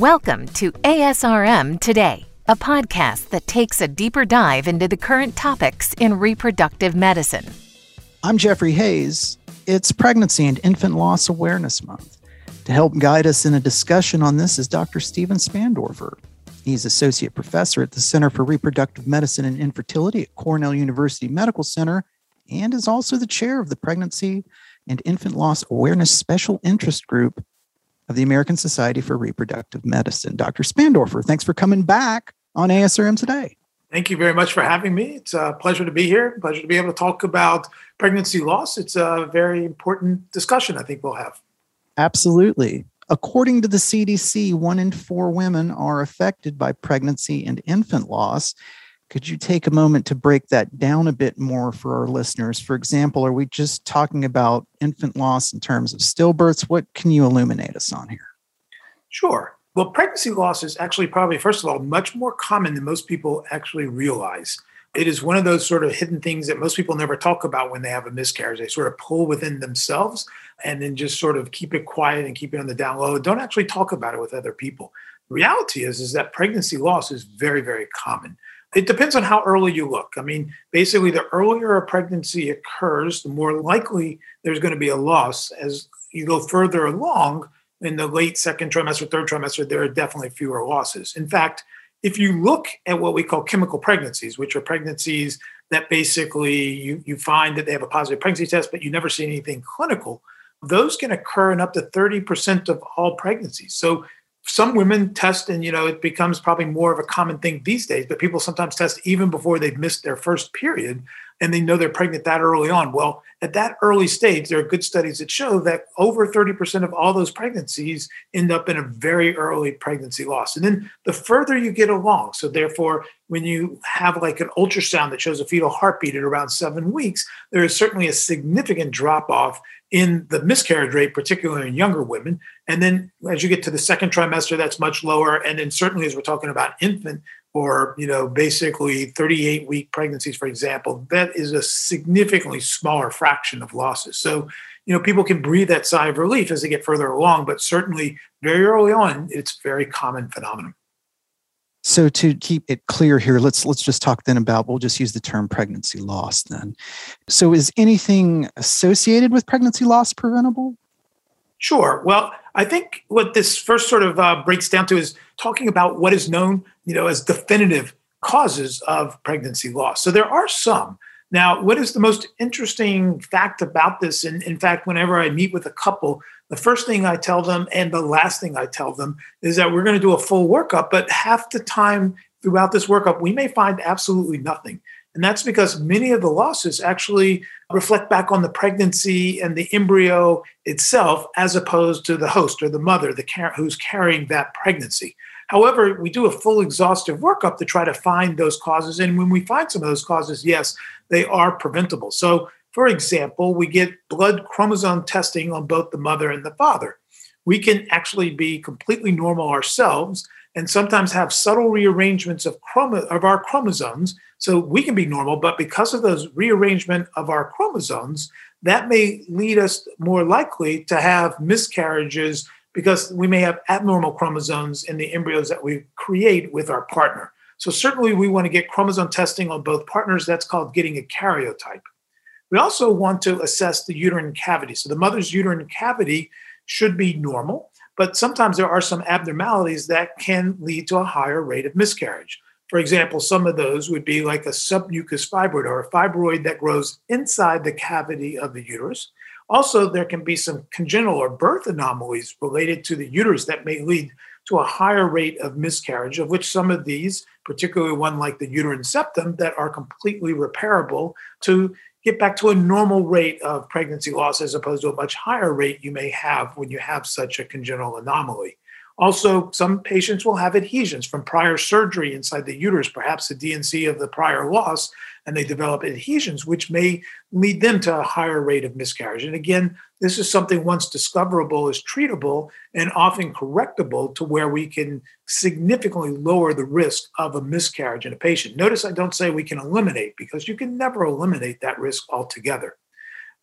Welcome to ASRM Today, a podcast that takes a deeper dive into the current topics in reproductive medicine. I'm Jeffrey Hayes. It's Pregnancy and Infant Loss Awareness Month. To help guide us in a discussion on this is Dr. Steven Spandorfer. He's associate professor at the Center for Reproductive Medicine and Infertility at Cornell University Medical Center and is also the chair of the Pregnancy and Infant Loss Awareness Special Interest Group of the American Society for Reproductive Medicine. Dr. Spandorfer, thanks for coming back on ASRM today. Thank you very much for having me. It's a pleasure to be here. Pleasure to be able to talk about pregnancy loss. It's a very important discussion I think we'll have. Absolutely. According to the CDC, one in four women are affected by pregnancy and infant loss. Could you take a moment to break that down a bit more for our listeners? For example, are we just talking about infant loss in terms of stillbirths? What can you illuminate us on here? Sure. Well, pregnancy loss is actually probably, first of all, much more common than most people actually realize. It is one of those sort of hidden things that most people never talk about when they have a miscarriage. They sort of pull within themselves and then just sort of keep it quiet and keep it on the down low. Don't actually talk about it with other people. The reality is, is that pregnancy loss is very, very common. It depends on how early you look. I mean, basically, the earlier a pregnancy occurs, the more likely there's going to be a loss. As you go further along in the late second trimester, third trimester, there are definitely fewer losses. In fact, if you look at what we call chemical pregnancies, which are pregnancies that basically you, you find that they have a positive pregnancy test, but you never see anything clinical, those can occur in up to 30% of all pregnancies. So some women test and you know it becomes probably more of a common thing these days but people sometimes test even before they've missed their first period and they know they're pregnant that early on well at that early stage there are good studies that show that over 30% of all those pregnancies end up in a very early pregnancy loss and then the further you get along so therefore when you have like an ultrasound that shows a fetal heartbeat at around seven weeks there is certainly a significant drop off in the miscarriage rate, particularly in younger women. And then as you get to the second trimester, that's much lower. And then certainly as we're talking about infant or, you know, basically 38 week pregnancies, for example, that is a significantly smaller fraction of losses. So, you know, people can breathe that sigh of relief as they get further along, but certainly very early on, it's very common phenomenon. So to keep it clear here, let's let's just talk then about we'll just use the term pregnancy loss then. So is anything associated with pregnancy loss preventable? Sure. Well, I think what this first sort of uh, breaks down to is talking about what is known, you know, as definitive causes of pregnancy loss. So there are some. Now, what is the most interesting fact about this? And in fact, whenever I meet with a couple, the first thing I tell them and the last thing I tell them is that we're going to do a full workup, but half the time throughout this workup, we may find absolutely nothing. And that's because many of the losses actually reflect back on the pregnancy and the embryo itself, as opposed to the host or the mother the car- who's carrying that pregnancy. However, we do a full exhaustive workup to try to find those causes. And when we find some of those causes, yes, they are preventable. So for example, we get blood chromosome testing on both the mother and the father. We can actually be completely normal ourselves and sometimes have subtle rearrangements of, chromo- of our chromosomes. So we can be normal, but because of those rearrangement of our chromosomes, that may lead us more likely to have miscarriages because we may have abnormal chromosomes in the embryos that we create with our partner. So certainly we want to get chromosome testing on both partners. That's called getting a karyotype. We also want to assess the uterine cavity. So the mother's uterine cavity should be normal, but sometimes there are some abnormalities that can lead to a higher rate of miscarriage. For example, some of those would be like a submucous fibroid or a fibroid that grows inside the cavity of the uterus. Also, there can be some congenital or birth anomalies related to the uterus that may lead to a higher rate of miscarriage, of which some of these, particularly one like the uterine septum, that are completely repairable to get back to a normal rate of pregnancy loss as opposed to a much higher rate you may have when you have such a congenital anomaly. Also, some patients will have adhesions from prior surgery inside the uterus, perhaps the D&C of the prior loss, and they develop adhesions, which may lead them to a higher rate of miscarriage. And again, this is something once discoverable is treatable and often correctable to where we can significantly lower the risk of a miscarriage in a patient. Notice I don't say we can eliminate because you can never eliminate that risk altogether.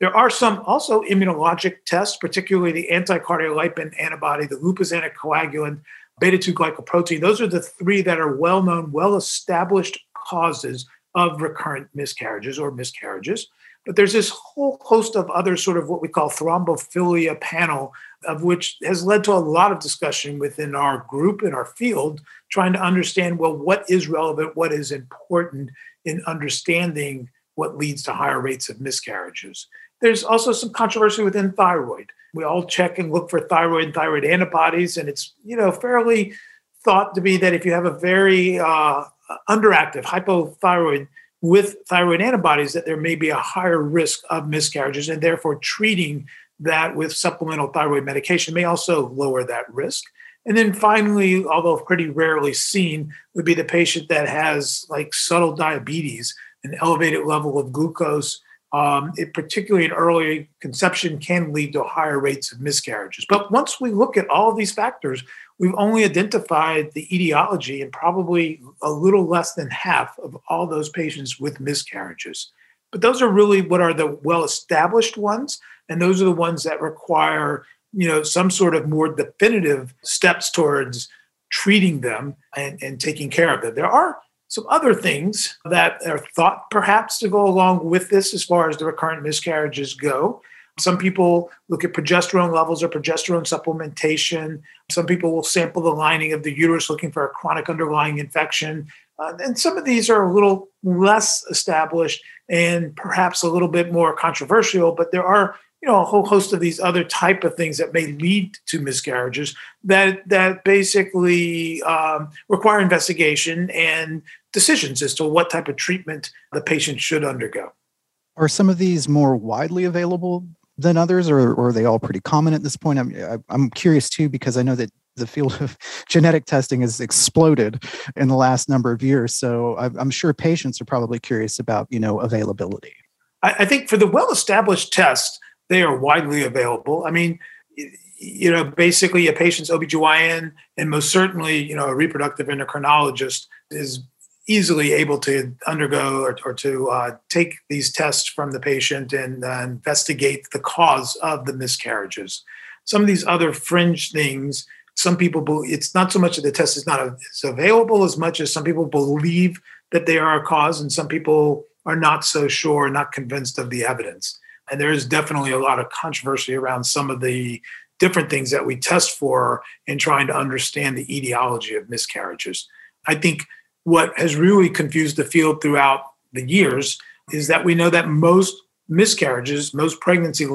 There are some also immunologic tests, particularly the anticardiolipin antibody, the lupus anticoagulant, beta 2 glycoprotein. Those are the three that are well known, well established causes of recurrent miscarriages or miscarriages. But there's this whole host of other sort of what we call thrombophilia panel, of which has led to a lot of discussion within our group in our field, trying to understand well, what is relevant, what is important in understanding what leads to higher rates of miscarriages. There's also some controversy within thyroid. We all check and look for thyroid and thyroid antibodies, and it's you know fairly thought to be that if you have a very uh, underactive hypothyroid with thyroid antibodies that there may be a higher risk of miscarriages and therefore treating that with supplemental thyroid medication may also lower that risk and then finally although pretty rarely seen would be the patient that has like subtle diabetes an elevated level of glucose um, it particularly in early conception can lead to higher rates of miscarriages but once we look at all of these factors we've only identified the etiology in probably a little less than half of all those patients with miscarriages. But those are really what are the well established ones. And those are the ones that require, you know, some sort of more definitive steps towards treating them and, and taking care of them. There are some other things that are thought perhaps to go along with this as far as the recurrent miscarriages go. Some people look at progesterone levels or progesterone supplementation. Some people will sample the lining of the uterus looking for a chronic underlying infection. Uh, and some of these are a little less established and perhaps a little bit more controversial, but there are you know a whole host of these other type of things that may lead to miscarriages that that basically um, require investigation and decisions as to what type of treatment the patient should undergo. Are some of these more widely available than others, or, or are they all pretty common at this point? I'm I'm curious too because I know that the field of genetic testing has exploded in the last number of years. So I'm sure patients are probably curious about you know availability. I think for the well-established tests, they are widely available. I mean, you know, basically a patient's OBGYN and most certainly, you know, a reproductive endocrinologist is easily able to undergo or, or to uh, take these tests from the patient and uh, investigate the cause of the miscarriages. Some of these other fringe things, some people believe it's not so much that the test is not as available as much as some people believe that they are a cause, and some people are not so sure, not convinced of the evidence. And there is definitely a lot of controversy around some of the different things that we test for in trying to understand the etiology of miscarriages. I think what has really confused the field throughout the years is that we know that most miscarriages, most pregnancies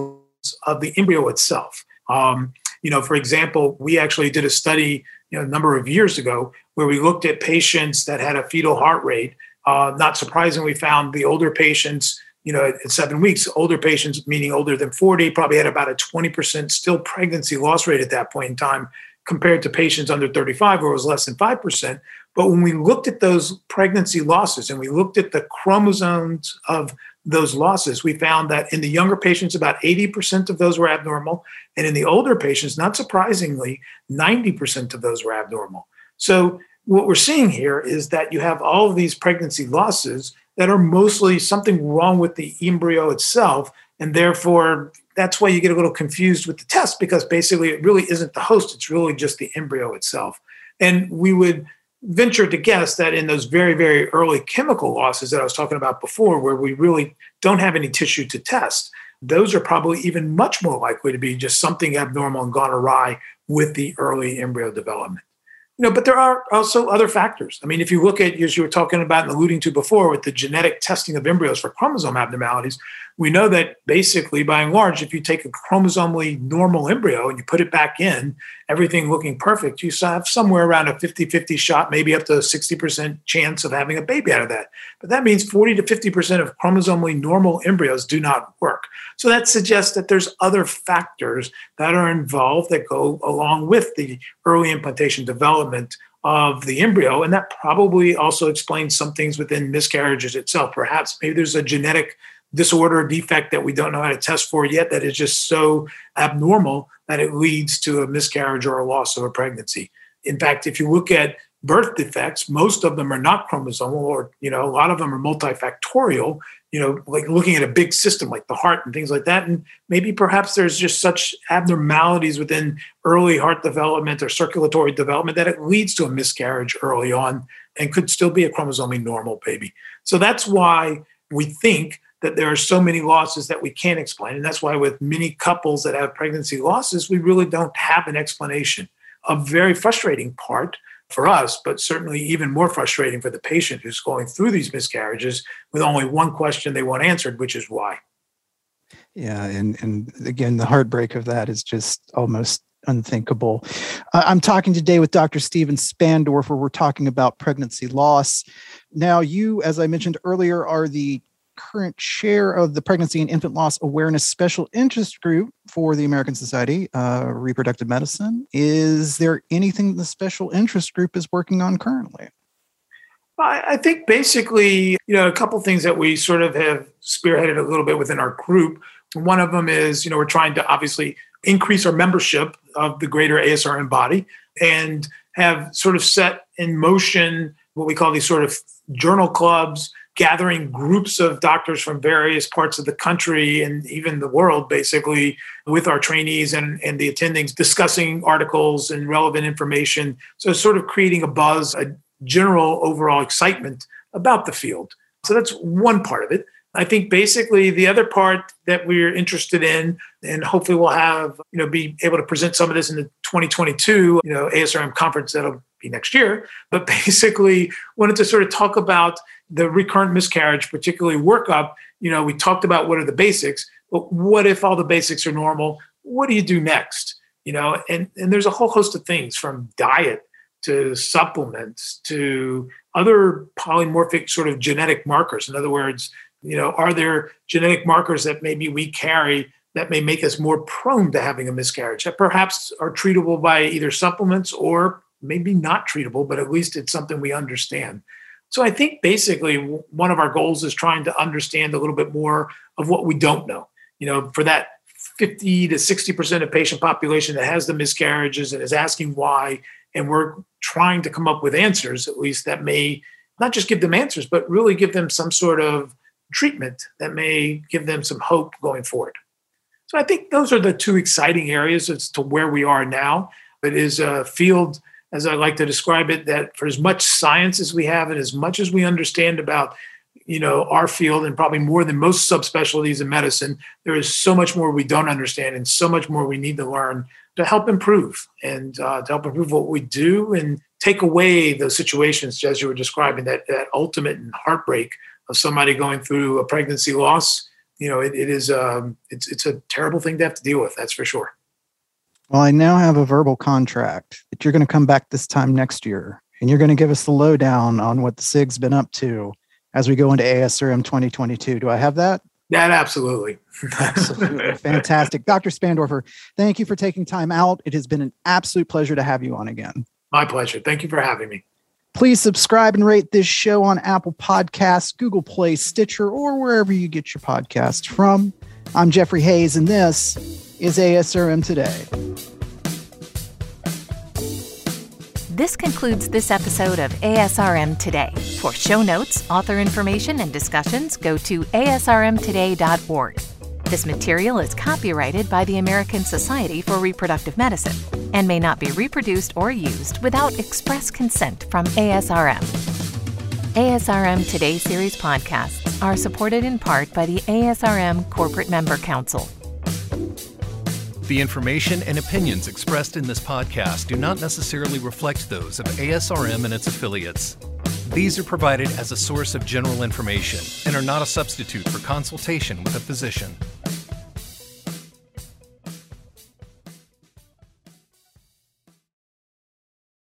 of the embryo itself. Um, you know, for example, we actually did a study you know, a number of years ago where we looked at patients that had a fetal heart rate. Uh, not surprisingly, found the older patients, you know, at, seven weeks, older patients, meaning older than 40, probably had about a 20% still pregnancy loss rate at that point in time compared to patients under 35 where it was less than 5%. But when we looked at those pregnancy losses and we looked at the chromosomes of those losses, we found that in the younger patients, about 80% of those were abnormal. And in the older patients, not surprisingly, 90% of those were abnormal. So what we're seeing here is that you have all of these pregnancy losses that are mostly something wrong with the embryo itself. And therefore, that's why you get a little confused with the test because basically it really isn't the host, it's really just the embryo itself. And we would venture to guess that in those very, very early chemical losses that I was talking about before, where we really don't have any tissue to test, those are probably even much more likely to be just something abnormal and gone awry with the early embryo development. You know, but there are also other factors. I mean, if you look at, as you were talking about and alluding to before, with the genetic testing of embryos for chromosome abnormalities, we know that basically, by and large, if you take a chromosomally normal embryo and you put it back in, everything looking perfect, you have somewhere around a 50 50 shot, maybe up to a 60% chance of having a baby out of that. But that means 40 to 50% of chromosomally normal embryos do not work. So that suggests that there's other factors that are involved that go along with the early implantation development of the embryo. And that probably also explains some things within miscarriages itself. Perhaps maybe there's a genetic disorder or defect that we don't know how to test for yet that is just so abnormal that it leads to a miscarriage or a loss of a pregnancy. In fact, if you look at birth defects. Most of them are not chromosomal, or you know, a lot of them are multifactorial. You know, like looking at a big system like the heart and things like that, and maybe perhaps there's just such abnormalities within early heart development or circulatory development that it leads to a miscarriage early on and could still be a chromosomally normal baby. So that's why we think that there are so many losses that we can't explain. And that's why, with many couples that have pregnancy losses, we really don't have an explanation. A very frustrating part for us, but certainly even more frustrating for the patient who's going through these miscarriages with only one question they want answered, which is why. Yeah, and and again, the heartbreak of that is just almost unthinkable. Uh, I'm talking today with Dr. Steven Spandorfer. We're talking about pregnancy loss. Now, you, as I mentioned earlier, are the current chair of the Pregnancy and Infant Loss Awareness Special Interest Group for the American Society of uh, Reproductive Medicine. Is there anything the special interest group is working on currently? I think basically, you know, a couple things that we sort of have spearheaded a little bit within our group. One of them is, you know, we're trying to obviously increase our membership of the greater ASRM body and have sort of set in motion what we call these sort of journal clubs gathering groups of doctors from various parts of the country and even the world, basically, with our trainees and, and the attendings, discussing articles and relevant information. So, sort of creating a buzz, a general overall excitement about the field. So, that's one part of it. I think basically the other part that we're interested in, and hopefully we'll have, you know, be able to present some of this in the 2022, you know, ASRM conference that'll be next year. But basically wanted to sort of talk about the recurrent miscarriage, particularly workup. You know, we talked about what are the basics, but what if all the basics are normal? What do you do next? You know, and, and there's a whole host of things from diet to supplements to other polymorphic sort of genetic markers. In other words, you know, are there genetic markers that maybe we carry that may make us more prone to having a miscarriage that perhaps are treatable by either supplements or maybe not treatable, but at least it's something we understand. So I think basically one of our goals is trying to understand a little bit more of what we don't know. You know, for that 50 to 60% of patient population that has the miscarriages and is asking why, and we're trying to come up with answers, at least that may not just give them answers, but really give them some sort of treatment that may give them some hope going forward. So I think those are the two exciting areas as to where we are now. It is a field, as I like to describe it, that for as much science as we have and as much as we understand about you know our field and probably more than most subspecialties in medicine there is so much more we don't understand and so much more we need to learn to help improve and uh, to help improve what we do and take away those situations as you were describing that that ultimate heartbreak of somebody going through a pregnancy loss, you know, it, it is um, it's it's a terrible thing to have to deal with. That's for sure. Well, I now have a verbal contract that you're going to come back this time next year, and you're going to give us the lowdown on what the SIG's been up to as we go into ASRM 2022. Do I have that? That absolutely. absolutely. Fantastic. Dr. Spandorfer, thank you for taking time out. It has been an absolute pleasure to have you on again. My pleasure. Thank you for having me. Please subscribe and rate this show on Apple Podcasts, Google Play, Stitcher, or wherever you get your podcasts from. I'm Jeffrey Hayes, and this is ASRM Today. This concludes this episode of ASRM Today. For show notes, author information, and discussions, go to asrmtoday.org. This material is copyrighted by the American Society for Reproductive Medicine and may not be reproduced or used without express consent from ASRM. ASRM Today series podcasts are supported in part by the ASRM Corporate Member Council. The information and opinions expressed in this podcast do not necessarily reflect those of ASRM and its affiliates. These are provided as a source of general information and are not a substitute for consultation with a physician.